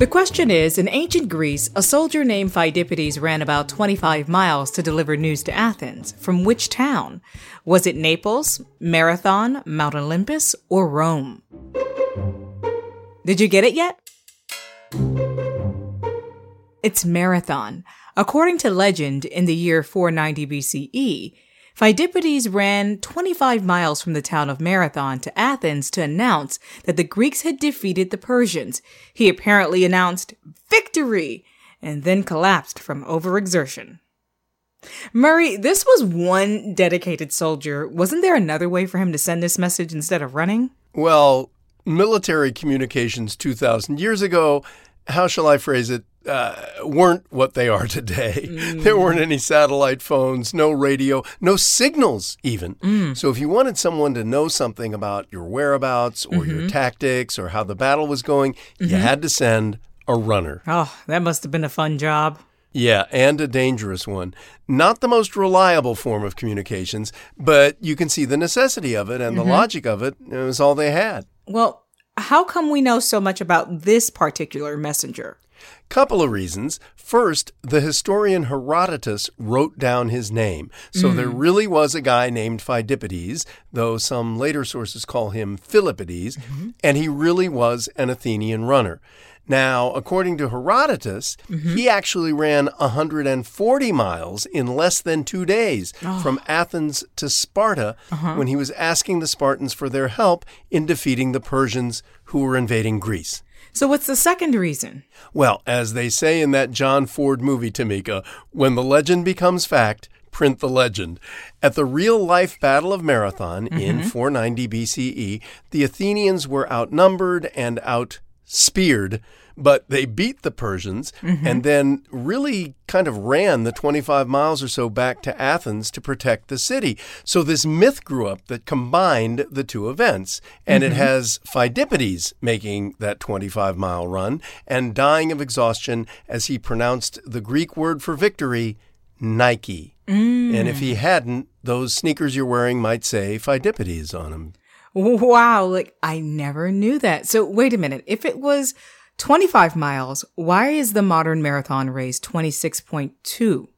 The question is In ancient Greece, a soldier named Pheidippides ran about 25 miles to deliver news to Athens. From which town? Was it Naples, Marathon, Mount Olympus, or Rome? Did you get it yet? It's Marathon. According to legend, in the year 490 BCE, Pheidippides ran 25 miles from the town of Marathon to Athens to announce that the Greeks had defeated the Persians. He apparently announced victory and then collapsed from overexertion. Murray, this was one dedicated soldier. Wasn't there another way for him to send this message instead of running? Well, military communications 2,000 years ago, how shall I phrase it? Uh, weren't what they are today. Mm. There weren't any satellite phones, no radio, no signals, even. Mm. So, if you wanted someone to know something about your whereabouts or mm-hmm. your tactics or how the battle was going, mm-hmm. you had to send a runner. Oh, that must have been a fun job. Yeah, and a dangerous one. Not the most reliable form of communications, but you can see the necessity of it and mm-hmm. the logic of it. It was all they had. Well, how come we know so much about this particular messenger? Couple of reasons. First, the historian Herodotus wrote down his name. So mm. there really was a guy named Pheidippides, though some later sources call him Philippides, mm-hmm. and he really was an Athenian runner. Now, according to Herodotus, mm-hmm. he actually ran 140 miles in less than two days oh. from Athens to Sparta uh-huh. when he was asking the Spartans for their help in defeating the Persians who were invading Greece. So, what's the second reason? Well, as they say in that John Ford movie, Tamika, when the legend becomes fact, print the legend. At the real life Battle of Marathon mm-hmm. in 490 BCE, the Athenians were outnumbered and outspeared but they beat the Persians mm-hmm. and then really kind of ran the 25 miles or so back to Athens to protect the city. So this myth grew up that combined the two events. And mm-hmm. it has Pheidippides making that 25 mile run and dying of exhaustion as he pronounced the Greek word for victory, Nike. Mm. And if he hadn't, those sneakers you're wearing might say Pheidippides on them. Wow, like I never knew that. So wait a minute. If it was 25 miles, why is the modern marathon race 26.2?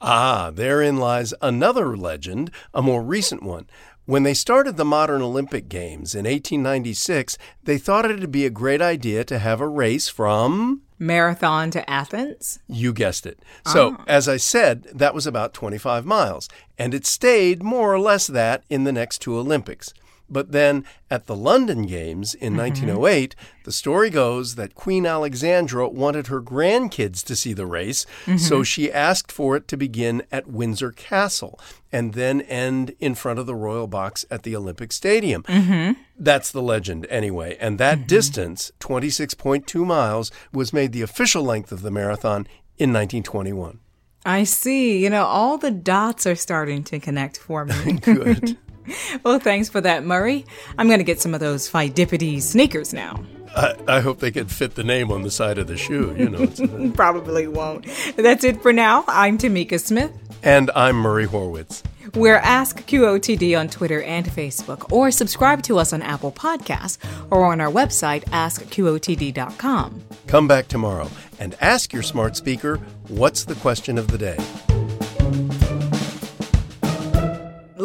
Ah, therein lies another legend, a more recent one. When they started the modern Olympic Games in 1896, they thought it'd be a great idea to have a race from Marathon to Athens? You guessed it. So, oh. as I said, that was about 25 miles, and it stayed more or less that in the next two Olympics. But then at the London Games in mm-hmm. 1908, the story goes that Queen Alexandra wanted her grandkids to see the race, mm-hmm. so she asked for it to begin at Windsor Castle and then end in front of the royal box at the Olympic Stadium. Mm-hmm. That's the legend, anyway. And that mm-hmm. distance, 26.2 miles, was made the official length of the marathon in 1921. I see. You know, all the dots are starting to connect for me. Good. well, thanks for that, Murray. I'm going to get some of those Pheidippides sneakers now. I, I, hope they can fit the name on the side of the shoe. You know, probably won't. That's it for now. I'm Tamika Smith. And I'm Murray Horwitz. We're Ask QOTD on Twitter and Facebook, or subscribe to us on Apple Podcasts or on our website, askqotd.com. Come back tomorrow and ask your smart speaker what's the question of the day.